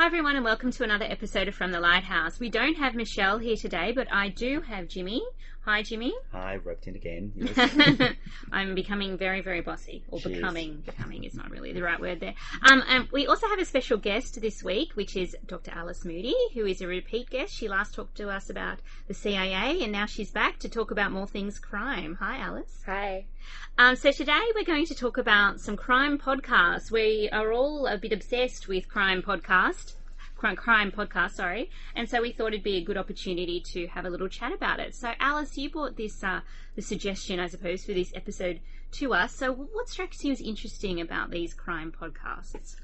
Hi, everyone, and welcome to another episode of From the Lighthouse. We don't have Michelle here today, but I do have Jimmy. Hi, Jimmy. Hi, roped in again. Yes. I'm becoming very, very bossy. Or She is. becoming. Becoming is not really the right word there. Um, and we also have a special guest this week, which is Dr. Alice Moody, who is a repeat guest. She last talked to us about the CIA, and now she's back to talk about more things crime. Hi, Alice. Hi. Um, so today we're going to talk about some crime podcasts. We are all a bit obsessed with crime podcast, crime, podcast, sorry, and so we thought it'd be a good opportunity to have a little chat about it. So Alice, you brought this uh, the suggestion, I suppose, for this episode to us. So what strikes you as interesting about these crime podcasts?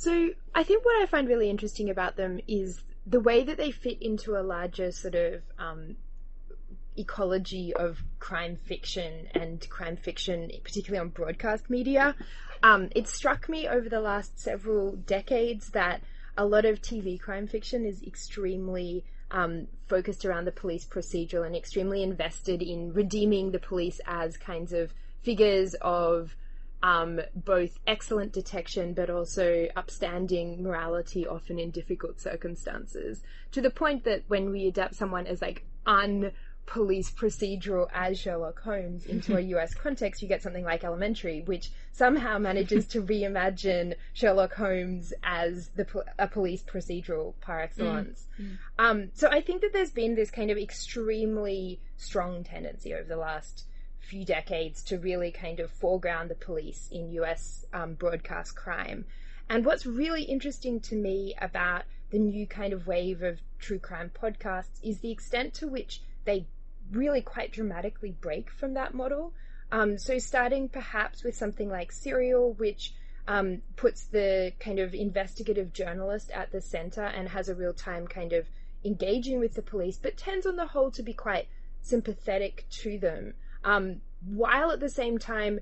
So, I think what I find really interesting about them is the way that they fit into a larger sort of um, ecology of crime fiction and crime fiction, particularly on broadcast media. Um, it struck me over the last several decades that a lot of TV crime fiction is extremely um, focused around the police procedural and extremely invested in redeeming the police as kinds of figures of um, both excellent detection but also upstanding morality, often in difficult circumstances. To the point that when we adapt someone as like un police procedural as Sherlock Holmes into a US context, you get something like Elementary, which somehow manages to reimagine Sherlock Holmes as the a police procedural par excellence. Um, so I think that there's been this kind of extremely strong tendency over the last few decades to really kind of foreground the police in US um, broadcast crime. And what's really interesting to me about the new kind of wave of true crime podcasts is the extent to which they really quite dramatically break from that model. Um, so, starting perhaps with something like Serial, which um, puts the kind of investigative journalist at the center and has a real time kind of engaging with the police, but tends on the whole to be quite sympathetic to them, um, while at the same time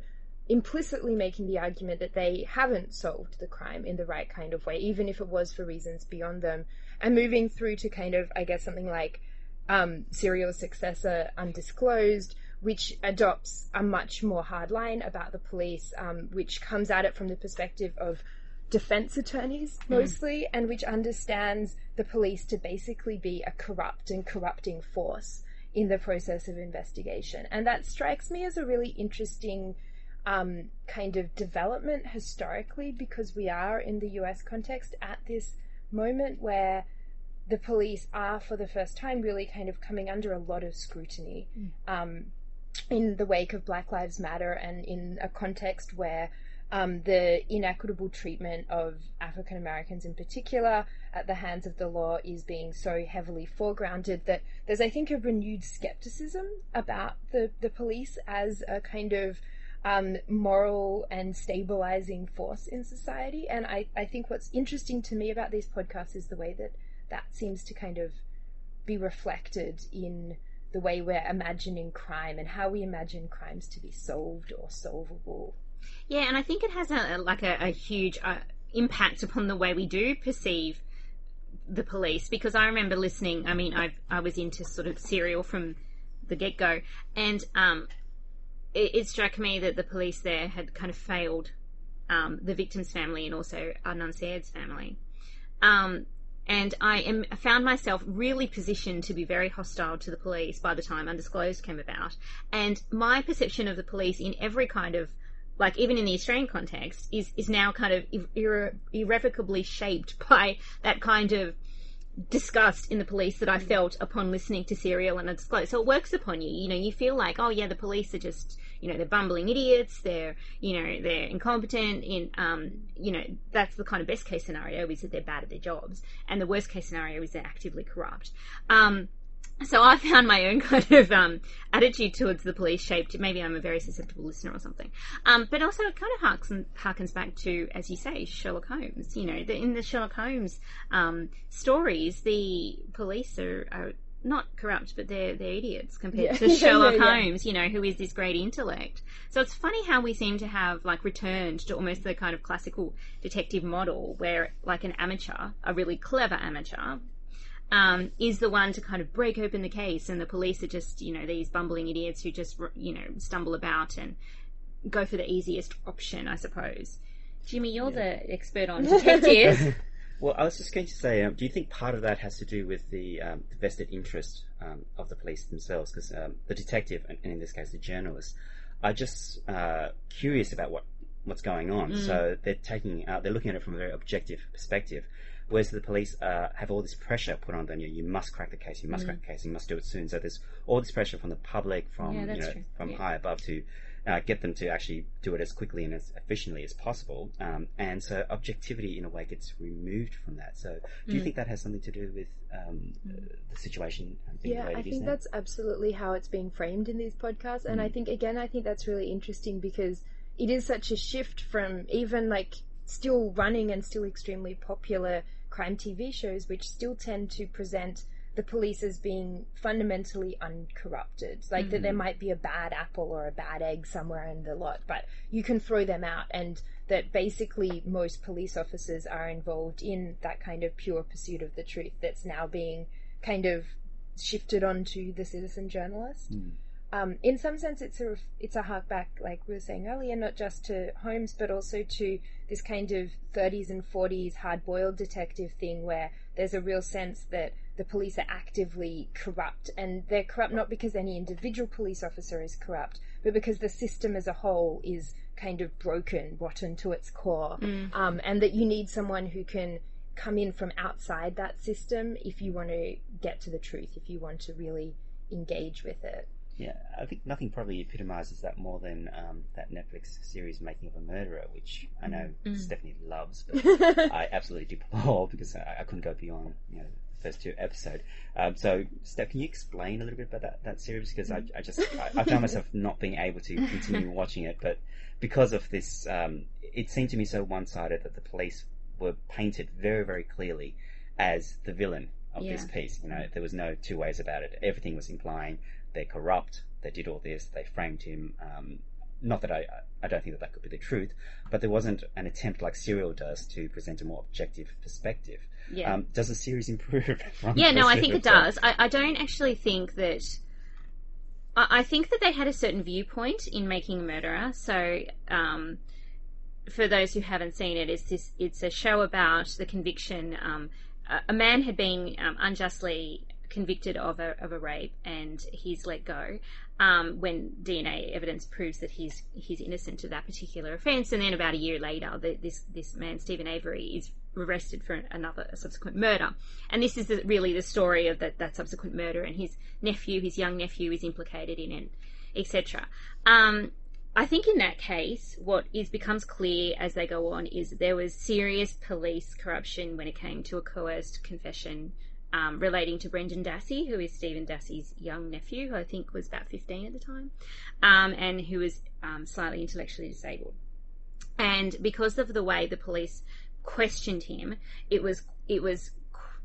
implicitly making the argument that they haven't solved the crime in the right kind of way, even if it was for reasons beyond them, and moving through to kind of, I guess, something like um, serial successor Undisclosed, which adopts a much more hard line about the police, um, which comes at it from the perspective of defense attorneys mostly, and which understands the police to basically be a corrupt and corrupting force in the process of investigation. And that strikes me as a really interesting um, kind of development historically because we are in the US context at this moment where the police are for the first time really kind of coming under a lot of scrutiny um, in the wake of Black Lives Matter and in a context where um, the inequitable treatment of African Americans in particular at the hands of the law is being so heavily foregrounded that there's, I think, a renewed skepticism about the, the police as a kind of um, moral and stabilizing force in society. And I, I think what's interesting to me about these podcasts is the way that that seems to kind of be reflected in the way we're imagining crime and how we imagine crimes to be solved or solvable. Yeah, and I think it has a like a, a huge uh, impact upon the way we do perceive the police because I remember listening. I mean, I I was into sort of serial from the get go, and um, it, it struck me that the police there had kind of failed um, the victim's family and also Adnan family. Um, and I am found myself really positioned to be very hostile to the police by the time Undisclosed came about. And my perception of the police in every kind of like even in the Australian context is is now kind of irre- irrevocably shaped by that kind of disgust in the police that I mm. felt upon listening to Serial and Undisclosed. So it works upon you. You know, you feel like, oh yeah, the police are just, you know, they're bumbling idiots. They're, you know, they're incompetent. In, um, you know, that's the kind of best case scenario is that they're bad at their jobs, and the worst case scenario is they're actively corrupt. Um, so I found my own kind of um, attitude towards the police shaped. Maybe I'm a very susceptible listener or something. Um, but also, it kind of harkens, harkens back to, as you say, Sherlock Holmes. You know, the, in the Sherlock Holmes um, stories, the police are, are not corrupt, but they're they're idiots compared Yeah. to Sherlock yeah, yeah. Holmes. You know, who is this great intellect. So it's funny how we seem to have like returned to almost the kind of classical detective model, where like an amateur, a really clever amateur, um, is the one to kind of break open the case, and the police are just, you know, these bumbling idiots who just, you know, stumble about and go for the easiest option, I suppose. Jimmy, you're the expert on detectives. Well, I was just going to say, um, do you think part of that has to do with the, um, the vested interest um, of the police themselves? Because um, the detective, and in this case the journalist, are just uh, curious about what what's going on. So they're taking, uh, they're looking at it from a very objective perspective. Whereas the police uh, have all this pressure put on them. You, know, you must crack the case. You must crack the case. You must do it soon. So there's all this pressure from the public, from Yeah, you know, true. from Yeah. high above to uh, get them to actually do it as quickly and as efficiently as possible. Um, and so objectivity, in a way, gets removed from that. So do Mm. you think that has something to do with um, uh, the situation being Yeah, I think now? that's absolutely how it's being framed in these podcasts. And I think, again, I think that's really interesting because it is such a shift from even like still running and still extremely popular crime TV shows, which still tend to present the police as being fundamentally uncorrupted. Like that there mm-hmm. might be a bad apple or a bad egg somewhere in the lot, but you can throw them out and that basically most police officers are involved in that kind of pure pursuit of the truth that's now being kind of shifted onto the citizen journalist. Hmm. Um, in some sense, it's a it's a hark back, like we were saying earlier, not just to Holmes, but also to this kind of 30s and 40s hard boiled detective thing, where there's a real sense that the police are actively corrupt, and they're corrupt not because any individual police officer is corrupt, but because the system as a whole is kind of broken, rotten to its core, um, and that you need someone who can come in from outside that system if you want to get to the truth, if you want to really engage with it. Yeah, I think nothing probably epitomizes that more than um, that Netflix series Making of a Murderer, which I know Stephanie loves, but I absolutely deplore because I, I couldn't go beyond you know the first two episodes. Um, so, Steph, can you explain a little bit about that, that series? Because I, I just I, I found myself not being able to continue watching it, but because of this, um, it seemed to me so one-sided that the police were painted very very clearly as the villain of this piece. You know, there was no two ways about it. Everything was implying they're corrupt. They did all this. They framed him. Um, not that I, I don't think that that could be the truth, but there wasn't an attempt like Serial does to present a more objective perspective. Yeah. Um, does the series improve? From Yeah, no, I think it does. I, I don't actually think that. I, I think that they had a certain viewpoint in making a murderer. So, um, for those who haven't seen it, it's this. It's a show about the conviction. Um, a, man had been um, unjustly convicted of a of a rape, and he's let go. Um, when DNA evidence proves that he's he's innocent of that particular offence, and then about a year later, the, this this man Steven Avery is arrested for another subsequent murder, and this is the, really the story of that that subsequent murder, and his nephew, his young nephew, is implicated in it, etc. Um, I think in that case, what is becomes clear as they go on is there was serious police corruption when it came to a coerced confession um, relating to Brendan Dassey, who is Stephen Dassey's young nephew, who I think was about 15 at the time, um, and who was um, slightly intellectually disabled. And because of the way the police questioned him, it was it was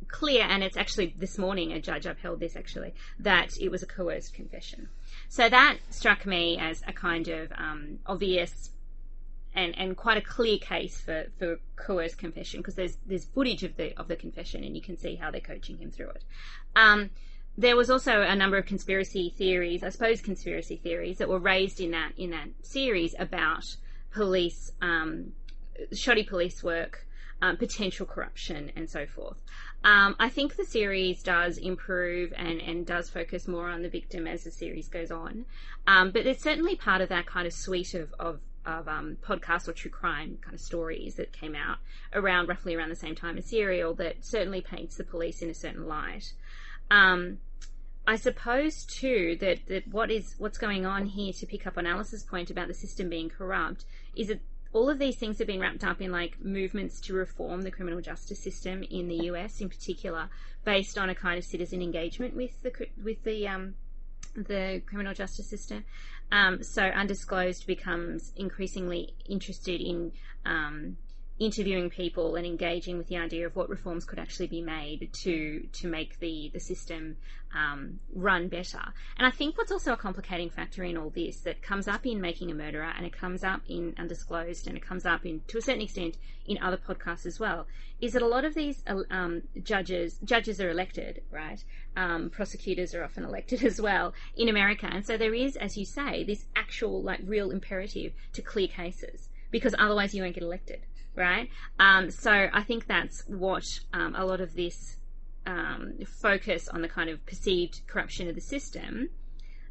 clear, and it's actually this morning a judge upheld this actually that it was a coerced confession. So that struck me as a kind of um, obvious and, and quite a clear case for, for coerced confession because there's there's footage of the of the confession and you can see how they're coaching him through it. Um, there was also a number of conspiracy theories, I suppose conspiracy theories that were raised in that in that series about police, um, shoddy police work, um, potential corruption, and so forth. Um, I think the series does improve and, and does focus more on the victim as the series goes on. Um, but it's certainly part of that kind of suite of, of, of um, podcast or true crime kind of stories that came out around roughly around the same time as Serial that certainly paints the police in a certain light. Um, I suppose too that, that what is what's going on here to pick up on Alice's point about the system being corrupt is that all of these things have been wrapped up in like movements to reform the criminal justice system in the US in particular, based on a kind of citizen engagement with the with the um, the criminal justice system. Um, so undisclosed becomes increasingly interested in um, interviewing people and engaging with the idea of what reforms could actually be made to to make the the system um, run better. And I think what's also a complicating factor in all this that comes up in Making a Murderer and it comes up in Undisclosed and it comes up in to a certain extent in other podcasts as well is that a lot of these um, judges judges are elected, right? Um, prosecutors are often elected as well in America, and so there is, as you say, this actual like real imperative to clear cases because otherwise you won't get elected. right? Um, so I think that's what um, a lot of this um, focus on the kind of perceived corruption of the system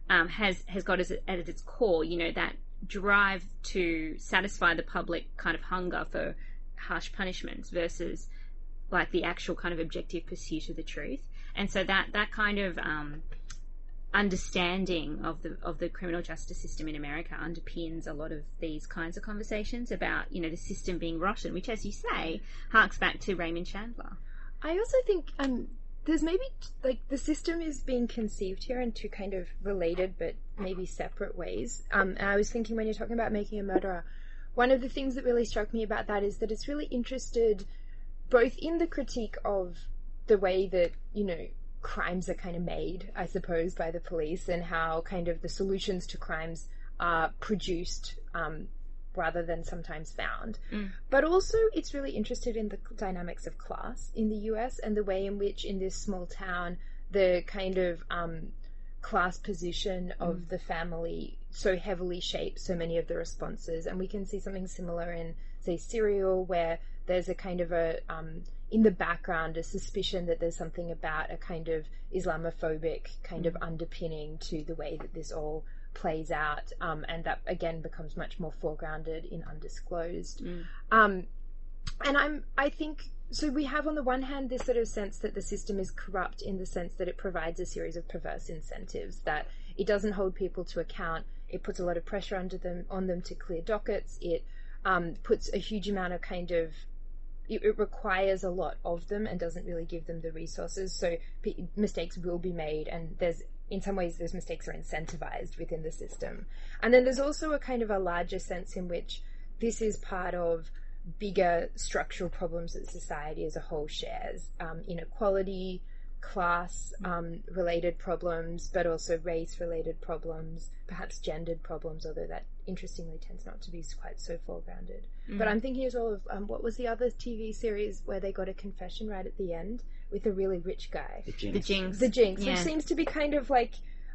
um, has has got as at its core, you know, that drive to satisfy the public kind of hunger for harsh punishments versus like the actual kind of objective pursuit of the truth. And so that that kind of um, understanding of the of the criminal justice system in America underpins a lot of these kinds of conversations about you know the system being rotten, which, as you say, harks back to Raymond Chandler. I also think um, there's maybe like the system is being conceived here in two kind of related but maybe separate ways. Um, and I was thinking when you're talking about making a murderer, one of the things that really struck me about that is that it's really interested both in the critique of the way that you know crimes are kind of made, I suppose, by the police, and how kind of the solutions to crimes are produced um, rather than sometimes found. Mm. But also, it's really interested in the dynamics of class in the US and the way in which, in this small town, the kind of um, class position of Mm. the family so heavily shapes so many of the responses. And we can see something similar in, say, Serial, where there's a kind of a um, in the background a suspicion that there's something about a kind of Islamophobic kind of underpinning to the way that this all plays out, um, and that again becomes much more foregrounded in Undisclosed. Mm. Um, and I'm, I think, so we have on the one hand this sort of sense that the system is corrupt in the sense that it provides a series of perverse incentives that it doesn't hold people to account. It puts a lot of pressure under them on them to clear dockets. It um, puts a huge amount of kind of it, it requires a lot of them and doesn't really give them the resources. So p- mistakes will be made, and there's in some ways those mistakes are incentivized within the system. And then there's also a kind of a larger sense in which this is part of bigger structural problems that society as a whole shares um, inequality, class um, related problems, but also race related problems, perhaps gendered problems, although that interestingly tends not to be quite so foregrounded. But I'm thinking as well of um, what was the other TV series where they got a confession right at the end with a really rich guy? The jinx. The jinx. The Jinx, Yeah. which seems to be kind of like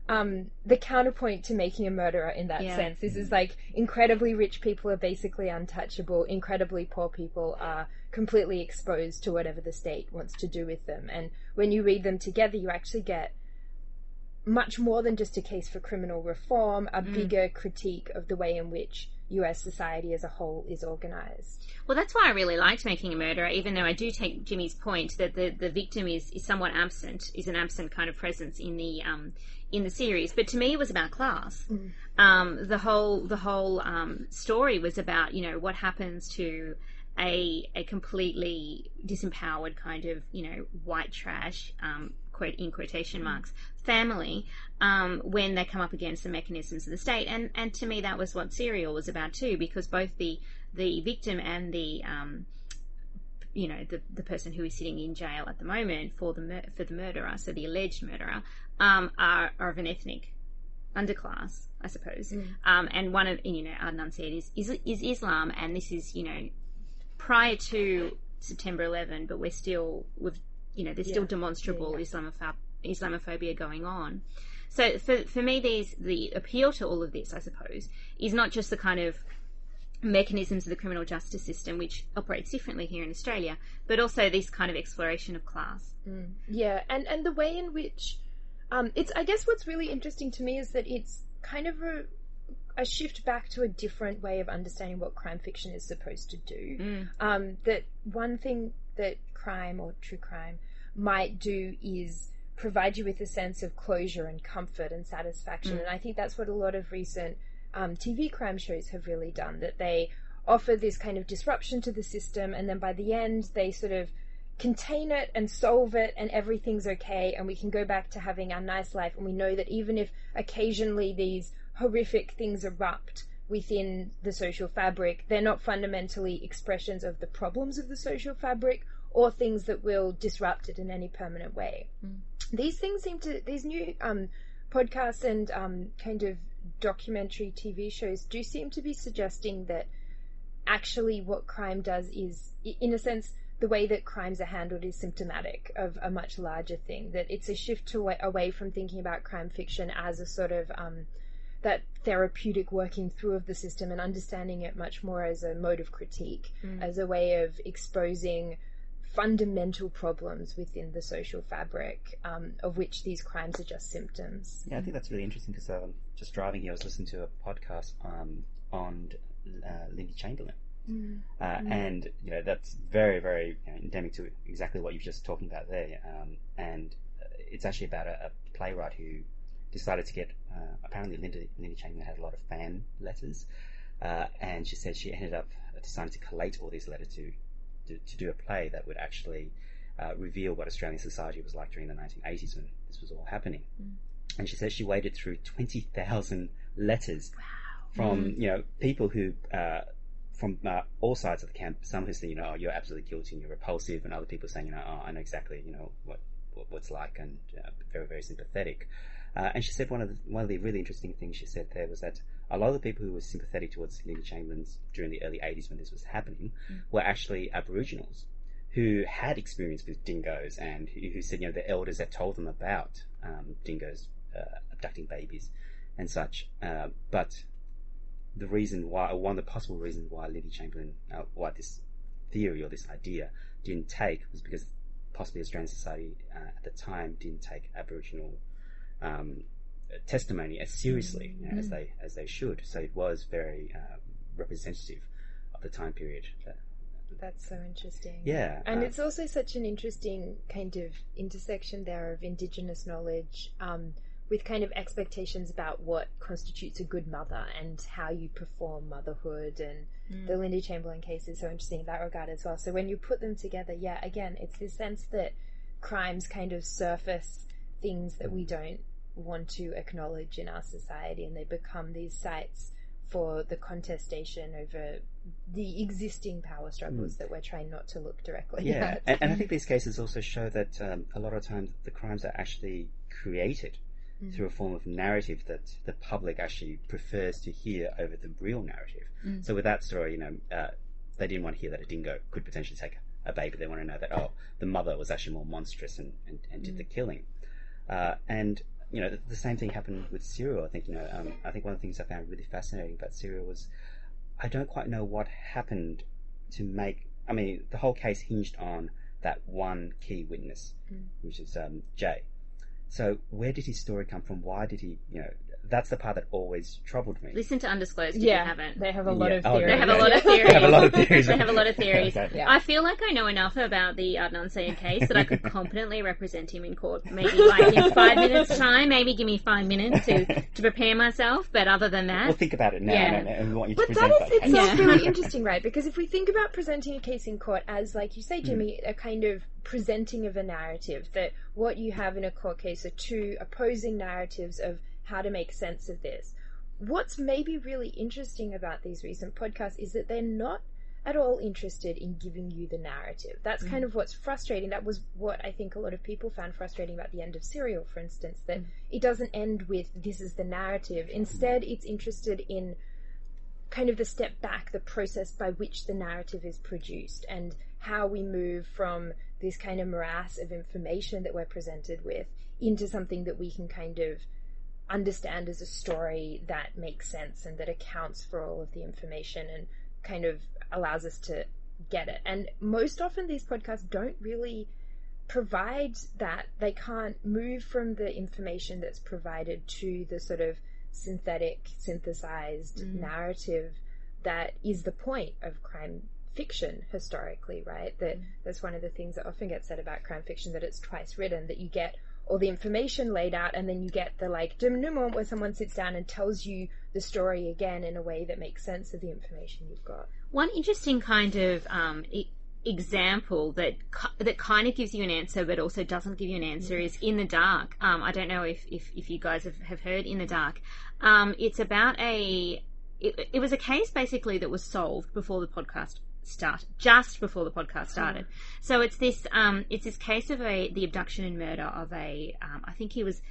um, the counterpoint to making a murderer in that Yeah. sense. This is like incredibly rich people are basically untouchable, incredibly poor people are completely exposed to whatever the state wants to do with them. And when you read them together, you actually get much more than just a case for criminal reform, a bigger critique of the way in which US society as a whole is organized. Well, that's why I really liked Making a Murderer, even though I do take Jimmy's point that the, the victim is, is somewhat absent, is an absent kind of presence in the um, in the series. But to me, it was about class. Um, the whole the whole um, story was about you know what happens to a a completely disempowered kind of you know white trash um, quote in quotation marks family um, when they come up against the mechanisms of the state. And and to me that was what serial was about too because both the the victim and the um, you know the the person who is sitting in jail at the moment for the mur- for the murderer so the alleged murderer um, are, are of an ethnic underclass I suppose. Um, and one of you know Adnan Syed is, is is Islam and this is you know prior to September 11, but we're still with you know there's still Yeah. demonstrable Yeah, Islamopho- Islamophobia going on. So for for me, these the appeal to all of this, I suppose, is not just the kind of mechanisms of the criminal justice system, which operates differently here in Australia, but also this kind of exploration of class. Yeah, and and the way in which um, it's I guess what's really interesting to me is that it's kind of a a shift back to a different way of understanding what crime fiction is supposed to do. Mm. Um, that one thing that crime or true crime might do is provide you with a sense of closure and comfort and satisfaction, and I think that's what a lot of recent um, TV crime shows have really done. That they offer this kind of disruption to the system, and then by the end they sort of contain it and solve it and everything's okay and we can go back to having our nice life and we know that even if occasionally these horrific things erupt within the social fabric. They're not fundamentally expressions of the problems of the social fabric or things that will disrupt it in any permanent way. These things seem to these new um, podcasts and um, kind of documentary tv shows do seem to be suggesting that actually what crime does is in a sense the way that crimes are handled is symptomatic of a much larger thing that it's a shift to away, away from thinking about crime fiction as a sort of um, that therapeutic working through of the system and understanding it much more as a mode of critique, as a way of exposing fundamental problems within the social fabric, um, of which these crimes are just symptoms. Yeah, I think that's really interesting because um, just driving here, I was listening to a podcast um, on uh, Lindy Chamberlain. Uh, And you know that's very, very you know, endemic to exactly what you've just talking about there. Um, and uh, it's actually about a, a playwright who decided to get. Uh, apparently, Linda, Lindy Chamberlain had a lot of fan letters, uh, and she said she ended up deciding to collate all these letters to to, to do a play that would actually uh, reveal what Australian society was like during the 1980s when this was all happening. And she says she waded through 20,000 letters from, you know, people who, uh, from uh, all sides of the camp, some who say, you know, oh, you're absolutely guilty and you're repulsive, and other people saying, you know, oh, I know exactly, you know, what, what what's like, and uh, very, very sympathetic. Uh, and she said one of the one of the really interesting things she said there was that a lot of the people who were sympathetic towards Lindy Chamberlain's during the early 80s when this was happening were actually Aboriginals who had experience with dingoes and who, who said, you know, the elders had told them about um, dingoes uh, abducting babies and such. Uh, but the reason why, one of the possible reasons why Lindy Chamberlain, uh, why this theory or this idea didn't take was because possibly Australian society uh, at the time didn't take Aboriginal um, testimony as seriously you know, as they as they should. So it was very uh, representative of the time period. Uh, That's so interesting. yeah, And uh, it's also such an interesting kind of intersection there of Indigenous knowledge um, with kind of expectations about what constitutes a good mother and how you perform motherhood. And the Lindy Chamberlain case is so interesting in that regard as well. So when you put them together, yeah, again, it's this sense that crimes kind of surface things that we don't want to acknowledge in our society and they become these sites for the contestation over the existing power struggles that we're trying not to look directly yeah, at. and, and I think these cases also show that um, a lot of times the crimes are actually created through a form of narrative that the public actually prefers to hear over the real narrative. So with that story, you know, uh, they didn't want to hear that a dingo could potentially take a, a baby. They want to know that oh, the mother was actually more monstrous and, and, and did the killing. Uh, and you know, the, the same thing happened with Serial. I think you know, um, I think one of the things I found really fascinating about Serial was I don't quite know what happened to make. I mean, the whole case hinged on that one key witness, which is um, Jay. So where did his story come from? Why did he? You know, that's the part that always troubled me. Listen to Undisclosed if yeah, you haven't. they have a lot Yeah. of Oh, theories. They have a Yeah. lot of They theories. have a lot of theories. They have a lot of theories. Okay. Yeah. I feel like I know enough about the Adnan Syed case that I could competently represent him in court. Maybe like in five minutes' time. Maybe give me five minutes to, to prepare myself. But other than that, Well, think about it now, Yeah. and, and we want you to But present that is that itself Yeah. really interesting, right? Because if we think about presenting a case in court as, like you say, mm. Jimmy, a kind of presenting of a narrative, that what you have in a court case are two opposing narratives of how to make sense of this. What's maybe really interesting about these recent podcasts is that they're not at all interested in giving you the narrative. That's mm. kind of what's frustrating. That was what I think a lot of people found frustrating about the end of Serial, for instance, that mm. it doesn't end with this is the narrative. Instead, it's interested in kind of the step back, the process by which the narrative is produced, and how we move from this kind of morass of information that we're presented with into something that we can kind of understand as a story that makes sense and that accounts for all of the information and kind of allows us to get it. And most often, these podcasts don't really provide that. They can't move from the information that's provided to the sort of synthetic, synthesized mm-hmm. narrative that is the point of crime fiction historically, right? That mm-hmm. that's one of the things that often gets said about crime fiction that it's twice written, that you get all the information laid out and then you get the like denouement where someone sits down and tells you the story again in a way that makes sense of the information you've got. One interesting kind of um, e- example that that kind of gives you an answer, but also doesn't give you an answer is in the dark. Um, I don't know if, if, if you guys have, have heard in the dark. Um, it's about a. It, it was a case basically that was solved before the podcast start, just before the podcast started. So it's this um, it's this case of a the abduction and murder of a um, I think he was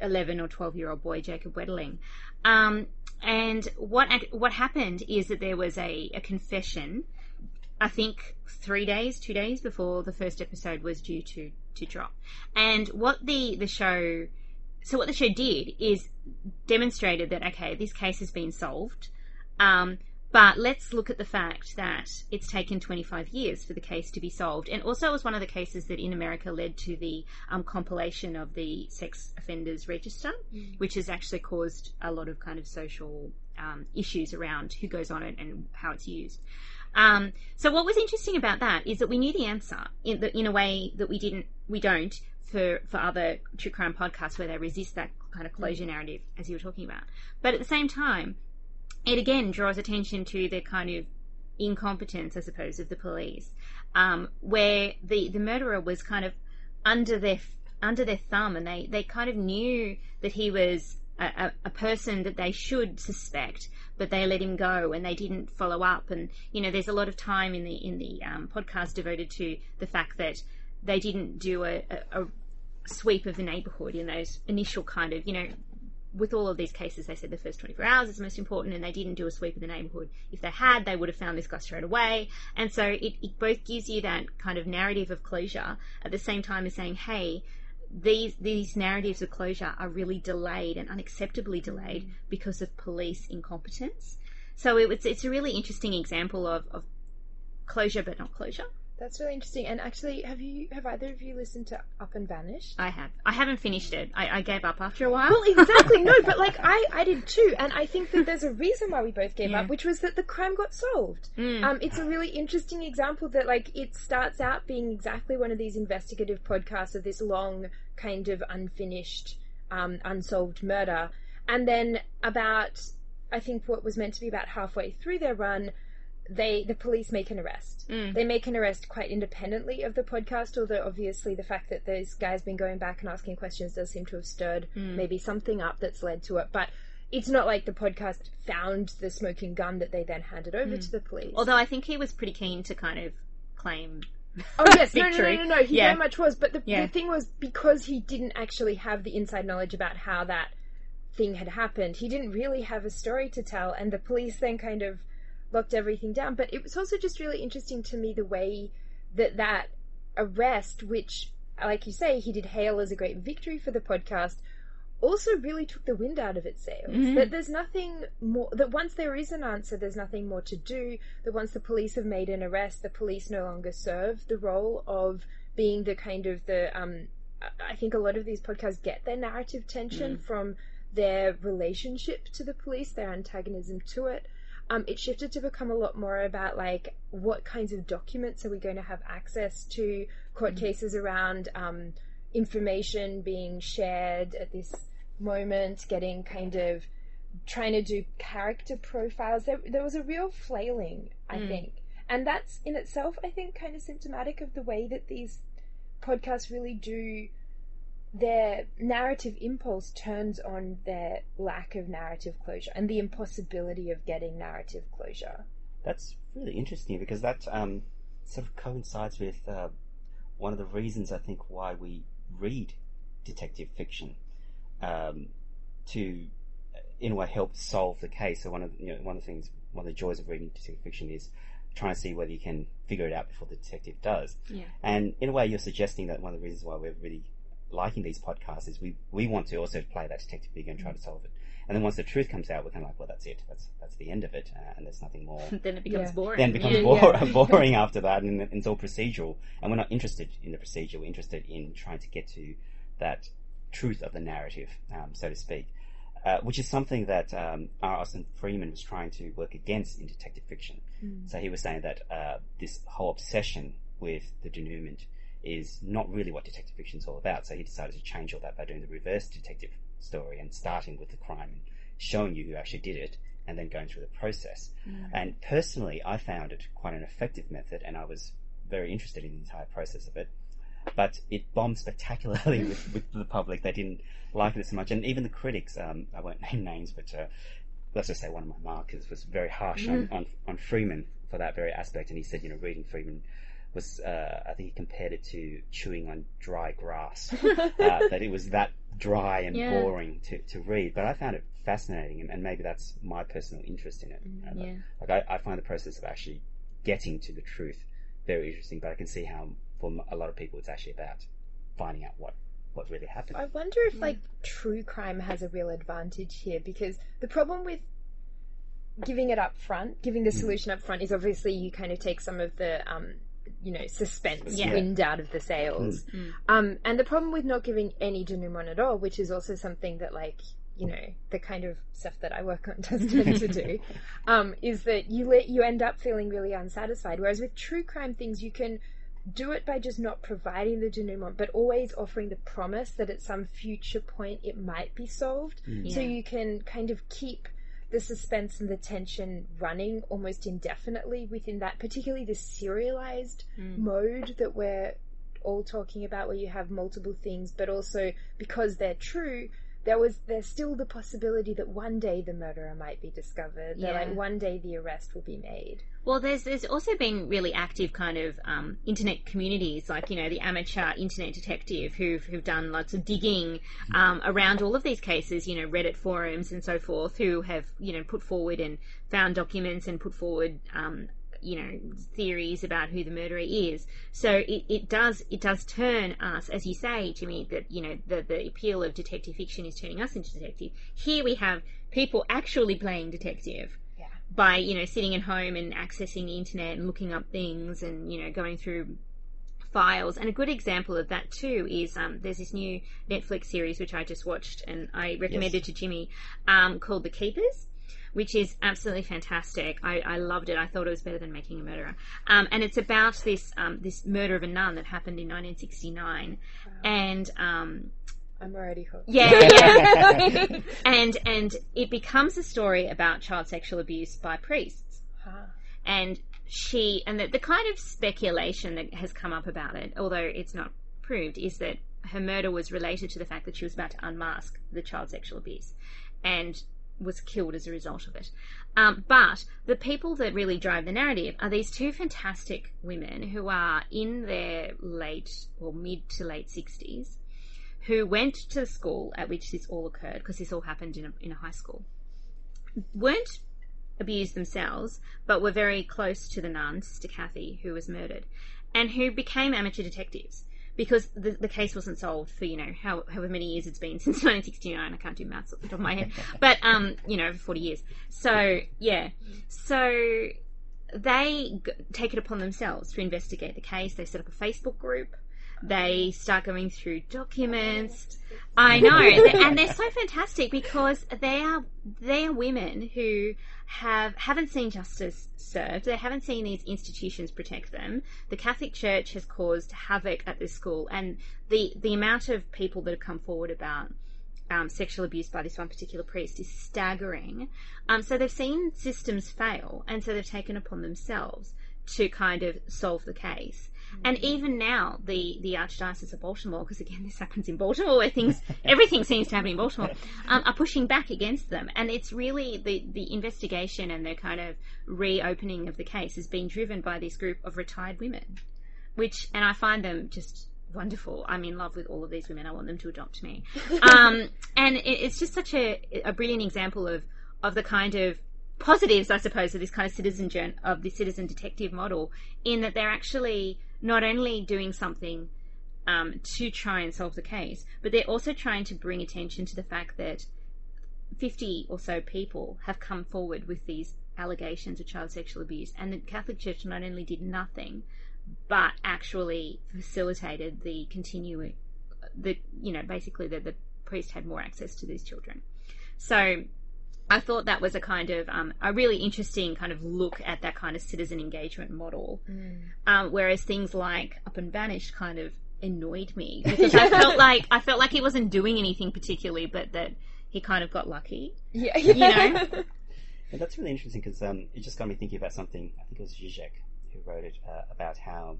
11 or 12 year old boy, Jacob Wetterling. Um, and what what happened is that there was a, a confession, I think three days, two days before the first episode was due to, to drop. And what the, the show so what the show did is demonstrated that okay, this case has been solved. Um, but let's look at the fact that it's taken 25 years for the case to be solved. And also, it was one of the cases that in America led to the um, compilation of the sex offenders register, mm. which has actually caused a lot of kind of social um, issues around who goes on it and how it's used. Um, so, what was interesting about that is that we knew the answer in, the, in a way that we didn't, we don't for, for other true crime podcasts where they resist that kind of closure mm. narrative, as you were talking about. But at the same time, it again draws attention to the kind of incompetence, I suppose, of the police, um, where the, the murderer was kind of under their under their thumb, and they, they kind of knew that he was a, a, a, person that they should suspect, but they let him go and they didn't follow up. And you know, there's a lot of time in the in the um, podcast devoted to the fact that they didn't do a, a sweep of the neighbourhood in those initial kind of you know with all of these cases, they said the first 24 hours is most important, and they didn't do a sweep of the neighbourhood. If they had, they would have found this guy straight away. And so it, it both gives you that kind of narrative of closure at the same time as saying, hey, these these narratives of closure are really delayed and unacceptably delayed mm. because of police incompetence. So it, it's it's a really interesting example of, of closure but not closure. That's really interesting. And actually, have you have either of you listened to Up and Vanished? I have. I haven't finished it. I, I gave up after a while. Well, exactly. no, but like I, I did too, and I think that there's a reason why we both gave yeah. up, which was that the crime got solved. Mm. Um, it's a really interesting example that like it starts out being exactly one of these investigative podcasts of this long kind of unfinished, um, unsolved murder, and then about I think what was meant to be about halfway through their run they the police make an arrest. Mm. They make an arrest quite independently of the podcast, although obviously the fact that those guys been going back and asking questions does seem to have stirred mm. maybe something up that's led to it. But it's not like the podcast found the smoking gun that they then handed over mm. to the police. Although I think he was pretty keen to kind of claim Oh yes, no, no, no, no, no. He yeah. very much was. But the, yeah. the thing was because he didn't actually have the inside knowledge about how that thing had happened. He didn't really have a story to tell, and the police then kind of locked everything down. But it was also just really interesting to me the way that that arrest, which, like you say, he did hail as a great victory for the podcast, also really took the wind out of its sails. Mm-hmm. That there's nothing more, that once there is an answer, there's nothing more to do. That once the police have made an arrest, the police no longer serve the role of being the kind of the, um, I think a lot of these podcasts get their narrative tension mm. from their relationship to the police, their antagonism to it um, it shifted to become a lot more about like what kinds of documents are we going to have access to, court mm-hmm. cases around um, information being shared at this moment, getting kind of trying to do character profiles. There, there was a real flailing, I mm. think. And that's in itself, I think, kind of symptomatic of the way that these podcasts really do their narrative impulse turns on their lack of narrative closure and the impossibility of getting narrative closure. That's really interesting because that um, sort of coincides with uh, one of the reasons I think why we read detective fiction um, to, in a way, help solve the case. So one of you know one of the things, one of the joys of reading detective fiction is trying to see whether you can figure it out before the detective does. Yeah. And in a way, you're suggesting that one of the reasons why we're really liking these podcasts is we, we want to also play that detective figure and try to solve it. And then once the truth comes out, we're kind of like, well, that's it. That's that's the end of it, uh, and there's nothing more. then it becomes yeah. boring. Then it becomes yeah, yeah. boring after that, and it's all procedural. And we're not interested in the procedure. We're interested in trying to get to that truth of the narrative, um, so to speak. Uh, which is something that um, R. Austin Freeman was trying to work against in detective fiction. Mm. So he was saying that uh, this whole obsession with the denouement is not really what detective fiction is all about. So he decided to change all that by doing the reverse detective story and starting with the crime and showing you who actually did it and then going through the process. Mm. And personally, I found it quite an effective method and I was very interested in the entire process of it. But it bombed spectacularly with, with the public. They didn't like it so much. And even the critics, um, I won't name names, but uh, let's just say one of my markers was very harsh mm. on, on, on Freeman for that very aspect. And he said, you know, reading Freeman was uh, I think he compared it to chewing on dry grass. uh, that it was that dry and yeah. boring to, to read. But I found it fascinating, and, and maybe that's my personal interest in it. Mm, yeah. Like I, I, find the process of actually getting to the truth very interesting. But I can see how for a lot of people it's actually about finding out what what really happened. I wonder if like true crime has a real advantage here because the problem with giving it up front, giving the solution up front, is obviously you kind of take some of the um, you know suspense Yeah. wind out of the sails. Um, and the problem with not giving any denouement at all, which is also something that like you know the kind of stuff that I work on does tend to do, um, is that you let you end up feeling really unsatisfied. Whereas with true crime things, you can do it by just not providing the denouement, but always offering the promise that at some future point it might be solved. So Yeah. you can kind of keep the suspense and the tension running almost indefinitely within that, particularly the serialized mm. mode that we're all talking about, where you have multiple things, but also because they're true. There was there's still the possibility that one day the murderer might be discovered. That like one day the arrest will be made. Well, there's there's also been really active kind of um, internet communities, like you know the amateur internet detective who've who've done lots of digging um, around all of these cases. You know, Reddit forums and so forth, who have you know put forward and found documents and put forward um, you know theories about who the murderer is. So it, it does it does turn us, as you say, Jimmy, that you know the the appeal of detective fiction is turning us into detective. Here we have people actually playing detective by you know sitting at home and accessing the internet and looking up things and you know going through files and a good example of that too is um, there's this new netflix series which i just watched and i recommended to jimmy um, called the keepers which is absolutely fantastic. I, I loved it. I thought it was better than Making a Murderer. Um, and it's about this um, this murder of a nun that happened in 1969, and um, I'm already hooked. yeah, yeah. and and it becomes a story about child sexual abuse by priests Huh. and she and the, the kind of speculation that has come up about it although it's not proved is that her murder was related to the fact that she was about to unmask the child sexual abuse and was killed as a result of it um, but the people that really drive the narrative are these two fantastic women who are in their late or mid to late 60s who went to the school at which this all occurred because this all happened in a, in a high school weren't abused themselves, but were very close to the nun, Sister Cathy, who was murdered, and who became amateur detectives because the, the case wasn't solved for you know how, however many years it's been since 1969. I can't do maths off the top of my head, but um, you know, over 40 years. So yeah, so they g- take it upon themselves to investigate the case. They set up a Facebook group. They start going through documents. I know, and they're so fantastic because they are they are women who have haven't seen justice served. They haven't seen these institutions protect them. The Catholic Church has caused havoc at this school, and the the amount of people that have come forward about um, sexual abuse by this one particular priest is staggering. Um, so they've seen systems fail, and so they've taken upon themselves to kind of solve the case. And even now, the, the Archdiocese of Baltimore, because again, this happens in Baltimore, where things, everything seems to happen in Baltimore, um, are pushing back against them. And it's really the, the investigation and the kind of reopening of the case has been driven by this group of retired women, which, and I find them just wonderful. I'm in love with all of these women. I want them to adopt me. Um, and it, it's just such a, a brilliant example of, of the kind of positives, I suppose, of this kind of citizen of the citizen detective model, in that they're actually not only doing something um, to try and solve the case, but they're also trying to bring attention to the fact that 50 or so people have come forward with these allegations of child sexual abuse, and the Catholic Church not only did nothing, but actually facilitated the continuing, the you know basically that the priest had more access to these children. So I thought that was a kind of um, a really interesting kind of look at that kind of citizen engagement model. Um, whereas things like Up and Vanished kind of annoyed me because I felt like I felt like he wasn't doing anything particularly, but that he kind of got lucky. Yeah, You know? And that's really interesting because um, it just got me thinking about something. I think it was Zizek who wrote it uh, about how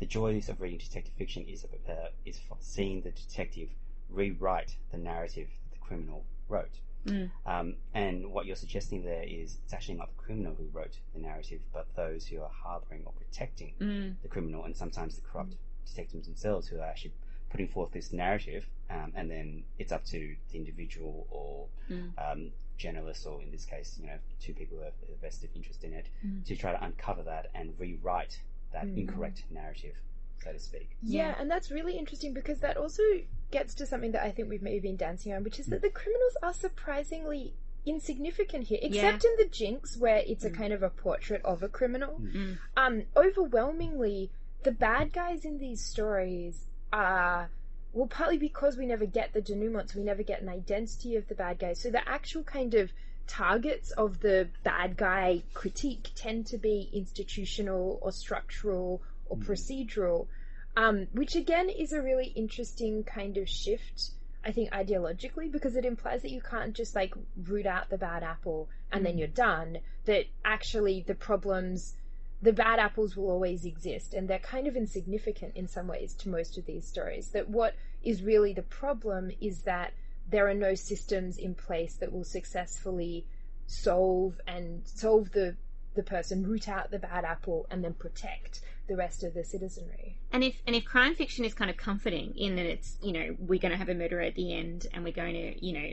the joys of reading detective fiction is uh, is seeing the detective rewrite the narrative that the criminal wrote. Mm. Um, and what you're suggesting there is it's actually not the criminal who wrote the narrative, but those who are harboring or protecting Mm. the criminal, and sometimes the corrupt detectives themselves who are actually putting forth this narrative, um, and then it's up to the individual or Mm. um, journalists, or in this case, you know, two people who have a vested interest in it, Mm. to try to uncover that and rewrite that incorrect narrative, so to speak. Yeah, Yeah. and that's really interesting because that also gets to something that I think we've maybe been dancing around, which is that hmm. the criminals are surprisingly insignificant here, except in the Jinx, where it's a hmm. kind of a portrait of a criminal. Hmm. Um, overwhelmingly, the bad guys in these stories are well, partly because we never get the denouements, we never get an identity of the bad guys. So the actual kind of targets of the bad guy critique tend to be institutional or structural or procedural, um, which again is a really interesting kind of shift. I think ideologically because it implies that you can't just like root out the bad apple and then you're done. That actually the problems, the bad apples will always exist and they're kind of insignificant in some ways to most of these stories. That what is really the problem is that there are no systems in place that will successfully solve and solve the the person, root out the bad apple, and then protect the rest of the citizenry. And if and if crime fiction is kind of comforting in that it's you know we're going to have a murderer at the end and we're going to you know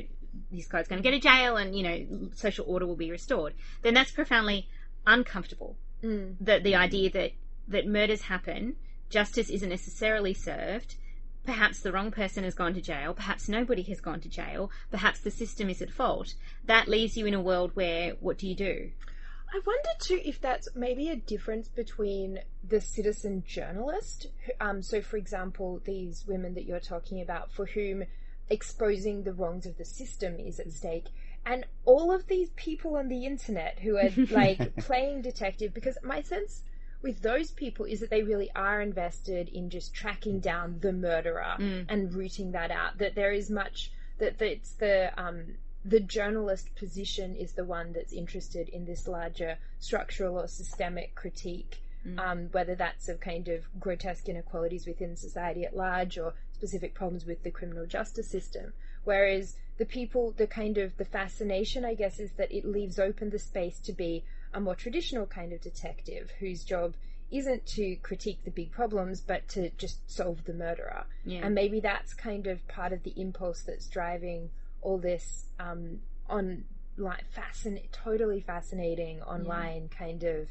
this guy's going to go to jail and you know social order will be restored, then that's profoundly uncomfortable. Mm. The the idea that that murders happen, justice isn't necessarily served. Perhaps the wrong person has gone to jail. Perhaps nobody has gone to jail. Perhaps the system is at fault. That leaves you in a world where what do you do? I wonder too if that's maybe a difference between the citizen journalist. who- Um, so, for example, these women that you're talking about, for whom exposing the wrongs of the system is at stake, and all of these people on the internet who are like playing detective. Because my sense with those people is that they really are invested in just tracking down the murderer and rooting that out. That there is much that, that it's the um, the journalist position is the one that's interested in this larger structural or systemic critique, um, whether that's of kind of grotesque inequalities within society at large or specific problems with the criminal justice system. Whereas the people, the kind of the fascination, I guess, is that it leaves open the space to be a more traditional kind of detective whose job isn't to critique the big problems but to just solve the murderer. Yeah. And maybe that's kind of part of the impulse that's driving all this um, on like fascin- totally fascinating online kind of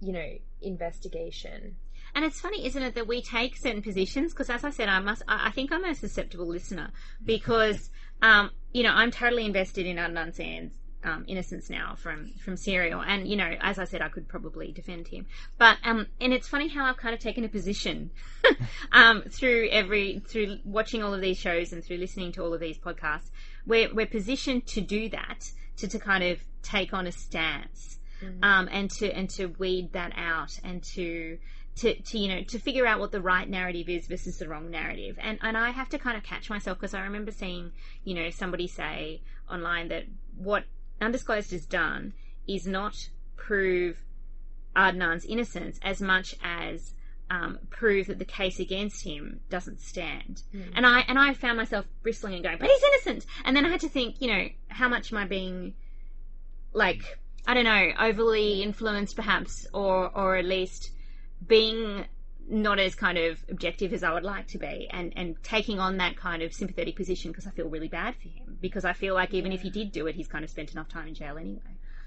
you know investigation. And it's funny, isn't it, that we take certain positions? Because as I said, I must. I think I'm a susceptible listener because, um, you know, I'm totally invested in Adnan Syed's um, innocence now from from Serial, and you know, as I said, I could probably defend him. But um, and it's funny how I've kind of taken a position um, through every through watching all of these shows and through listening to all of these podcasts. We're we're positioned to do that to to kind of take on a stance um, and to and to weed that out and to to, to you know to figure out what the right narrative is versus the wrong narrative and and I have to kind of catch myself because I remember seeing you know somebody say online that what undisclosed has done is not prove Adnan's innocence as much as um, prove that the case against him doesn't stand. And I and I found myself bristling and going, but he's innocent. And then I had to think, you know, how much am I being like I don't know, overly influenced perhaps, or or at least being not as kind of objective as I would like to be, and and taking on that kind of sympathetic position because I feel really bad for him because I feel like even if he did do it, he's kind of spent enough time in jail anyway.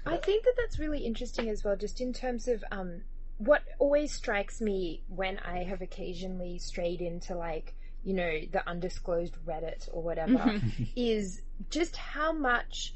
I think that that's really interesting as well, just in terms of um, what always strikes me when I have occasionally strayed into like you know the undisclosed Reddit or whatever is just how much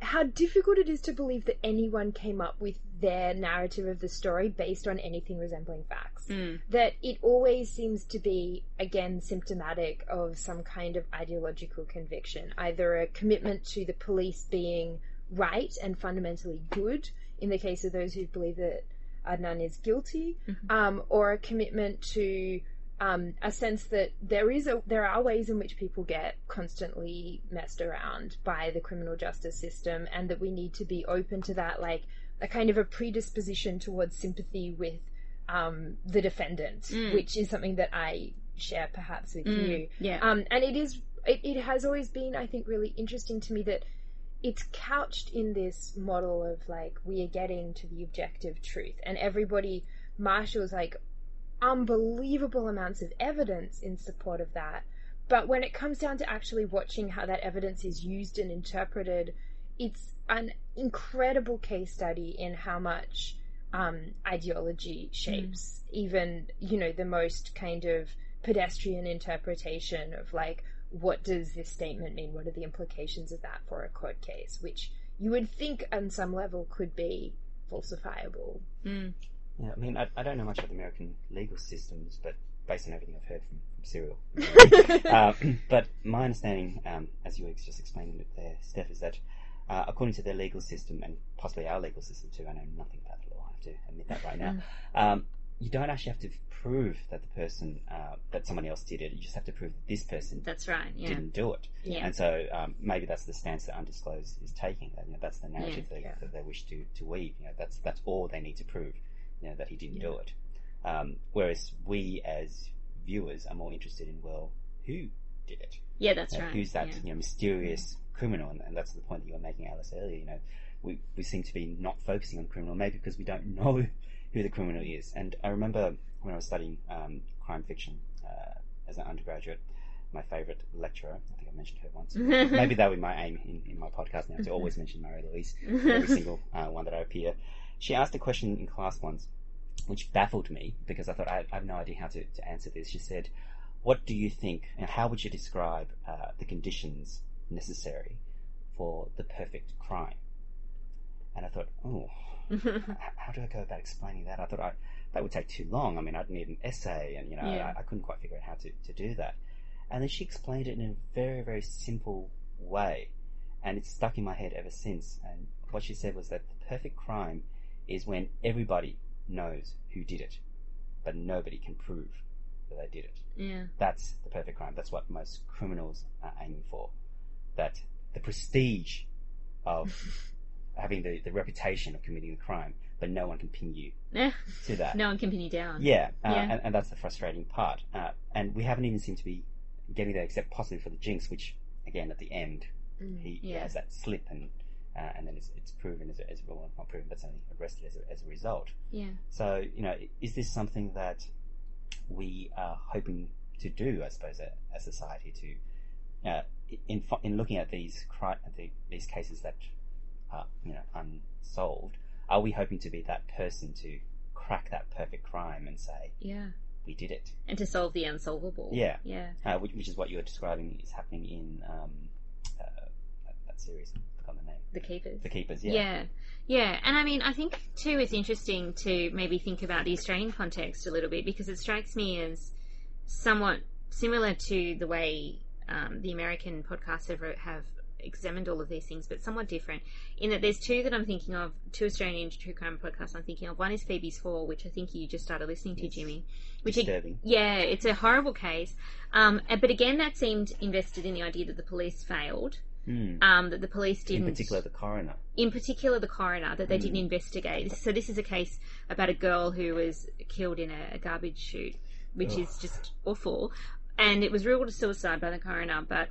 how difficult it is to believe that anyone came up with their narrative of the story based on anything resembling facts. That it always seems to be, again, symptomatic of some kind of ideological conviction, either a commitment to the police being right and fundamentally good, in the case of those who believe that Adnan is guilty, um, or a commitment to um, a sense that there is a there are ways in which people get constantly messed around by the criminal justice system, and that we need to be open to that, like a kind of a predisposition towards sympathy with um, the defendant, which is something that I share perhaps with you. yeah. Um, and it is it, it has always been, I think, really interesting to me that it's couched in this model of like we are getting to the objective truth, and everybody marshals like unbelievable amounts of evidence in support of that. But when it comes down to actually watching how that evidence is used and interpreted, it's an incredible case study in how much um, ideology shapes even, you know, the most kind of pedestrian interpretation of like what does this statement mean? What are the implications of that for a court case? Which you would think on some level could be falsifiable. Mm. Yeah, I mean, I, I don't know much about the American legal systems, but based on everything I've heard from, from Serial. uh, but my understanding, um, as you were just explaining it there, Steph, is that uh, according to their legal system, and possibly our legal system too, I know nothing about the law, I have to admit that right now, um, you don't actually have to prove that the person, uh, that someone else did it. You just have to prove that this person That's right. Yeah. didn't do it. Yeah. And so um, maybe that's the stance that Undisclosed is taking. That, you know, that's the narrative they, Yeah. that they wish to, to weave. You know, that's that's all they need to prove. You know, that he didn't Yeah. do it. Um, whereas we as viewers are more interested in well, who did it? Yeah, that's Uh, right. Who's that Yeah. you know mysterious criminal? And, and that's the point that you were making, Alice, earlier. You know, we we seem to be not focusing on criminal, maybe because we don't know who the criminal is. And I remember when I was studying um, crime fiction uh, as an undergraduate, my favourite lecturer, I think I mentioned her once. maybe that'll be my aim in, in my podcast now to always mention Mary Louise every single uh, one that I appear. She asked a question in class once, which baffled me because I thought I, I have no idea how to, to answer this. She said, "What do you think? And how would you describe uh, the conditions necessary for the perfect crime?" And I thought, "Oh, how do I go about explaining that?" I thought I, that would take too long. I mean, I'd need an essay, and you know, Yeah. I, I couldn't quite figure out how to, to do that. And then she explained it in a very, very simple way, and it's stuck in my head ever since. And what she said was that the perfect crime is when everybody knows who did it, but nobody can prove that they did it. yeah. That's the perfect crime. That's what most criminals are aiming for. That the prestige of having the, the reputation of committing the crime, but no one can pin you Eh, to that. no one can pin you down. Yeah, uh, Yeah. And, and that's the frustrating part. Uh, and we haven't even seemed to be getting there, except possibly for the Jinx, which again at the end Mm. he, he has that slip, and uh, and then it's, it's proven as a, as a, well, not proven, but it's only arrested as a, as a result. Yeah. So you know, is this something that we are hoping to do? I suppose a, a society to uh, in in looking at these cri- the, these cases that are you know unsolved, are we hoping to be that person to crack that perfect crime and say Yeah. we did it? And to solve the unsolvable. Yeah. Yeah. Uh, which, which is what you were describing is happening in um, uh, that, that series. I forgot the name. The keepers. The Keepers. Yeah. Yeah. yeah. And I mean, I think too it's interesting to maybe think about the Australian context a little bit because it strikes me as somewhat similar to the way um, the American podcasts have, have examined all of these things, but somewhat different in that there's two that I'm thinking of, two Australian true crime podcasts I'm thinking of. One is Phoebe's Fall, which I think you just started listening to, Yes. Jimmy. Which Disturbing. yeah, it's a horrible case. Um, but again, that seemed invested in the idea that the police failed. Mm. Um, that the police didn't In particular, the coroner. in particular the coroner that they Mm. didn't investigate. So this is a case about a girl who was killed in a, a garbage chute, which is just awful. And it was ruled a suicide by the coroner, but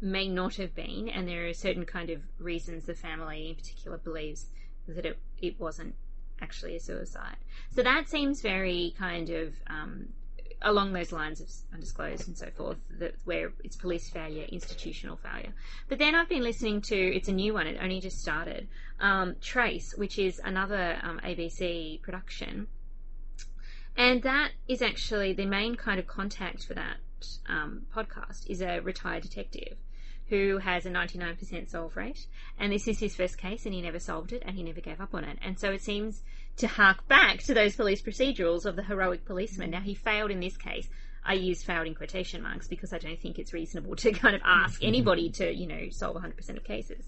may not have been. And there are certain kind of reasons the family in particular believes that it, it wasn't actually a suicide. So that seems very kind of um, along those lines of undisclosed and so forth, that where it's police failure, institutional failure. But then I've been listening to it's a new one. It only just started. Um, Trace, which is another um, ABC production, and that is actually the main kind of contact for that um, podcast is a retired detective who has a 99% solve rate. And this is his first case, and he never solved it, and he never gave up on it. And so it seems to hark back to those police procedurals of the heroic policeman. Now, he failed in this case. I use failed in quotation marks because I don't think it's reasonable to kind of ask anybody to, you know, solve 100% of cases.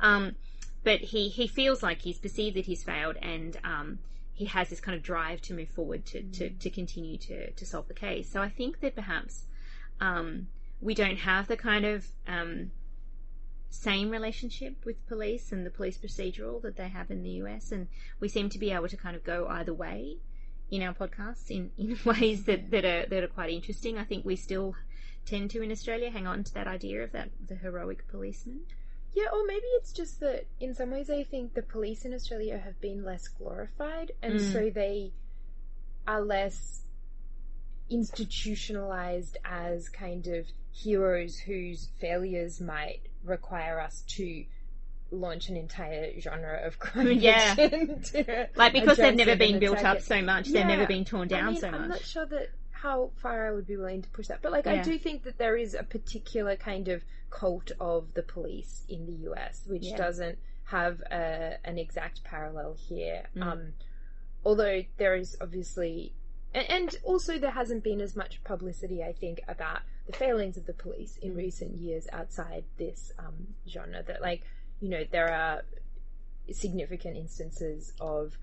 Um, but he, he feels like he's perceived that he's failed and um, he has this kind of drive to move forward to, to, to continue to, to solve the case. So I think that perhaps um, we don't have the kind of um, same relationship with police and the police procedural that they have in the US, and we seem to be able to kind of go either way in our podcasts in, in ways that, that are that are quite interesting. I think we still tend to in Australia hang on to that idea of that the heroic policeman. Yeah, or maybe it's just that in some ways I think the police in Australia have been less glorified, and Mm. so they are less institutionalized as kind of heroes whose failures might require us to launch an entire genre of crime Yeah. Like because they've never been built up it. so much, they've never been torn down I mean, so I'm much. not sure that how far I would be willing to push that. But like, I do think that there is a particular kind of cult of the police in the US, which Yeah. doesn't have a, an exact parallel here. Mm. Um, although there is obviously, and, and also there hasn't been as much publicity, I think, about the failings of the police in Mm. recent years outside this um, genre. That like, you know, there are significant instances of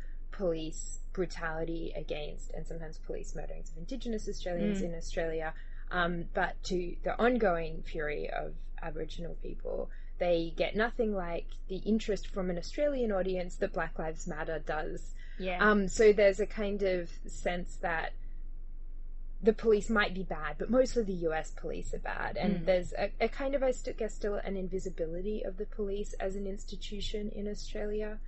police brutality against and sometimes police murderings of Indigenous Australians Mm. in Australia, um, but to the ongoing fury of Aboriginal people, they get nothing like the interest from an Australian audience that Black Lives Matter does. Yeah. Um, so there's a kind of sense that the police might be bad, but mostly the US police are bad. And Mm. there's a, a kind of, I guess, still an invisibility of the police as an institution in Australia.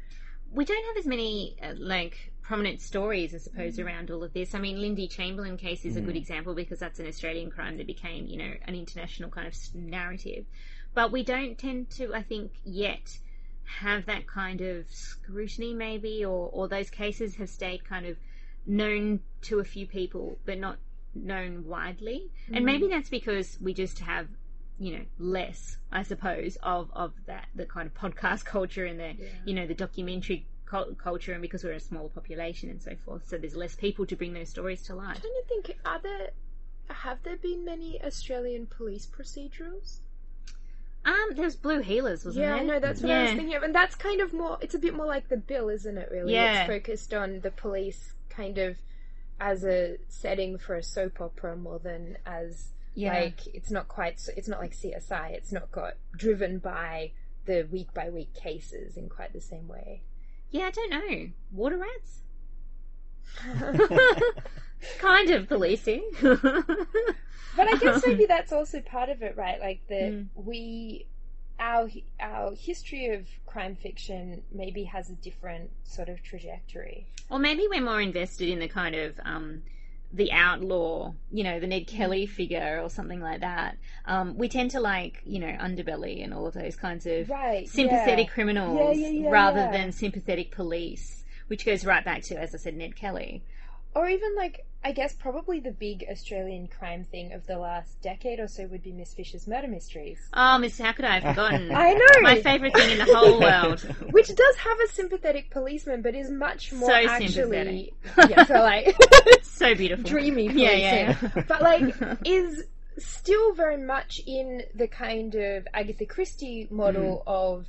We don't have as many uh, like prominent stories, I suppose, mm. around all of this. I mean, Lindy Chamberlain case is a good mm. example because that's an Australian crime that became, you know, an international kind of narrative. But we don't tend to, I think, yet have that kind of scrutiny, maybe, or or those cases have stayed kind of known to a few people, but not known widely. And maybe mm. that's because we just have you know less i suppose of of that the kind of podcast culture and the you know the documentary culture and because we're a smaller population and so forth so there's less people to bring those stories to I'm trying to think, are there, have there been many Australian police procedurals? um there's Blue Heelers wasn't there? yeah, there no, that's what I was thinking of. And that's kind of more, it's a bit more like the bill, isn't it, really? Yeah. It's focused on the police kind of as a setting for a soap opera more than as yeah. Like it's not quite it's not like CSI it's not got driven by the week by week cases in quite the same way. Yeah i don't know. Water rats? Kind of policing. But I guess maybe that's also part of it right? Like that Mm. we our our history of crime fiction maybe has a different sort of trajectory. Or maybe we're more invested in the kind of um, the outlaw, you know, the Ned Kelly figure or something like that. Um, we tend to like, you know, underbelly and all of those kinds of right sympathetic yeah. criminals Yeah, yeah, rather than sympathetic police, which goes right back to, as I said, Ned Kelly. Or even like I guess probably the big Australian crime thing of the last decade or so would be Miss Fisher's murder mysteries Oh, Miss, how could I have forgotten? I know My favourite thing in the whole world. which does have a sympathetic policeman, but is much more So actually yeah, so like so beautiful. dreamy Yeah, yeah, yeah. but like is still very much in the kind of Agatha Christie model Mm. of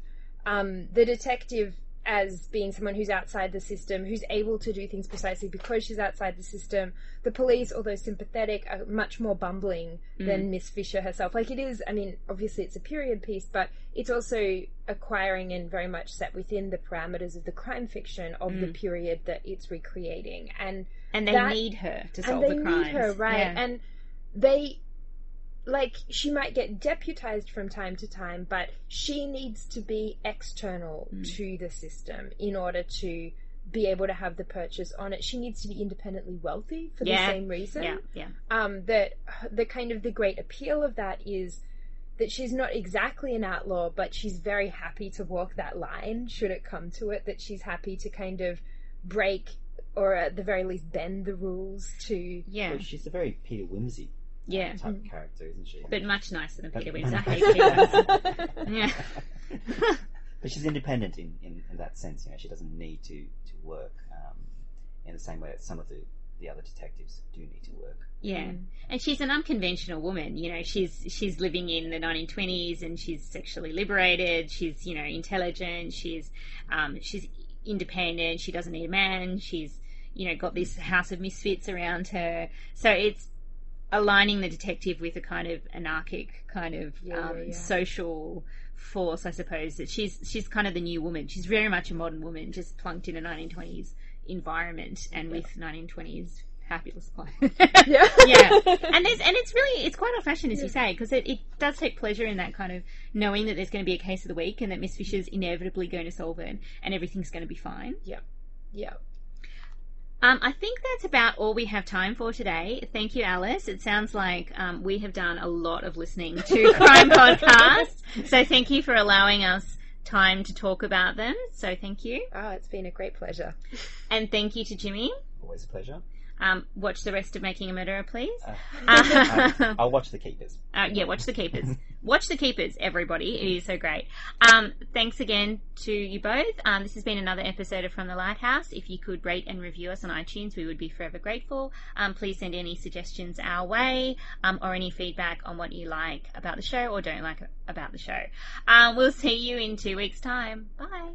um, the detective as being someone who's outside the system, who's able to do things precisely because she's outside the system. The police, although sympathetic, are much more bumbling Mm. than Miss Fisher herself. Like it is, I mean, obviously it's a period piece, but it's also acquiring and very much set within the parameters of the crime fiction of the Mm. period that it's recreating. And And they That- need her to and solve they the crimes. need her right Yeah. and they like she might get deputized from time to time but she needs to be external Mm. to the system in order to be able to have the purchase on it she needs to be independently wealthy for Yeah. the same reason yeah, yeah. um that the kind of the great appeal of that is that she's not exactly an outlaw, but she's very happy to walk that line should it come to it. That she's happy to kind of break or at the very least bend the rules to Yeah, Well, she's a very Peter Wimsey yeah. type of character, isn't she? But much nicer than Peter But- I hate Peter. Yeah. but she's independent in, in, in that sense. You know, she doesn't need to to work um, in the same way that some of the, the other detectives do need to work. Yeah, and she's an unconventional woman. You know, she's she's living in the 1920s, and she's sexually liberated. She's you know intelligent. She's um, she's independent. She doesn't need a man. She's you know got this house of misfits around her. So it's aligning the detective with a kind of anarchic kind of Yeah, um, yeah, yeah. social force, I suppose. That she's she's kind of the new woman. She's very much a modern woman, just plunked in a 1920s environment and with 1920s fabulous clothes. Yeah. yeah, and there's and it's really it's quite old fashioned as you say because it, it does take pleasure in that kind of knowing that there's going to be a case of the week and that Miss Fisher's inevitably going to solve it and everything's going to be fine. Yeah, yeah. Um, I think that's about all we have time for today. Thank you, Alice. It sounds like um, we have done a lot of listening to crime podcasts, so thank you for allowing us time to talk about them. So thank you, Oh, it's been a great pleasure. and thank you to Jimmy. Always a pleasure. Um, watch the rest of Making a Murderer, please. Uh, uh, I'll watch The Keepers. Uh, yeah, watch The Keepers. watch The Keepers, everybody. It is so great. Um, thanks again to you both. Um, this has been another episode of From the Lighthouse. If you could rate and review us on iTunes, we would be forever grateful. Um, please send any suggestions our way um, or any feedback on what you like about the show or don't like about the show. Um, we'll see you in two weeks' time. Bye.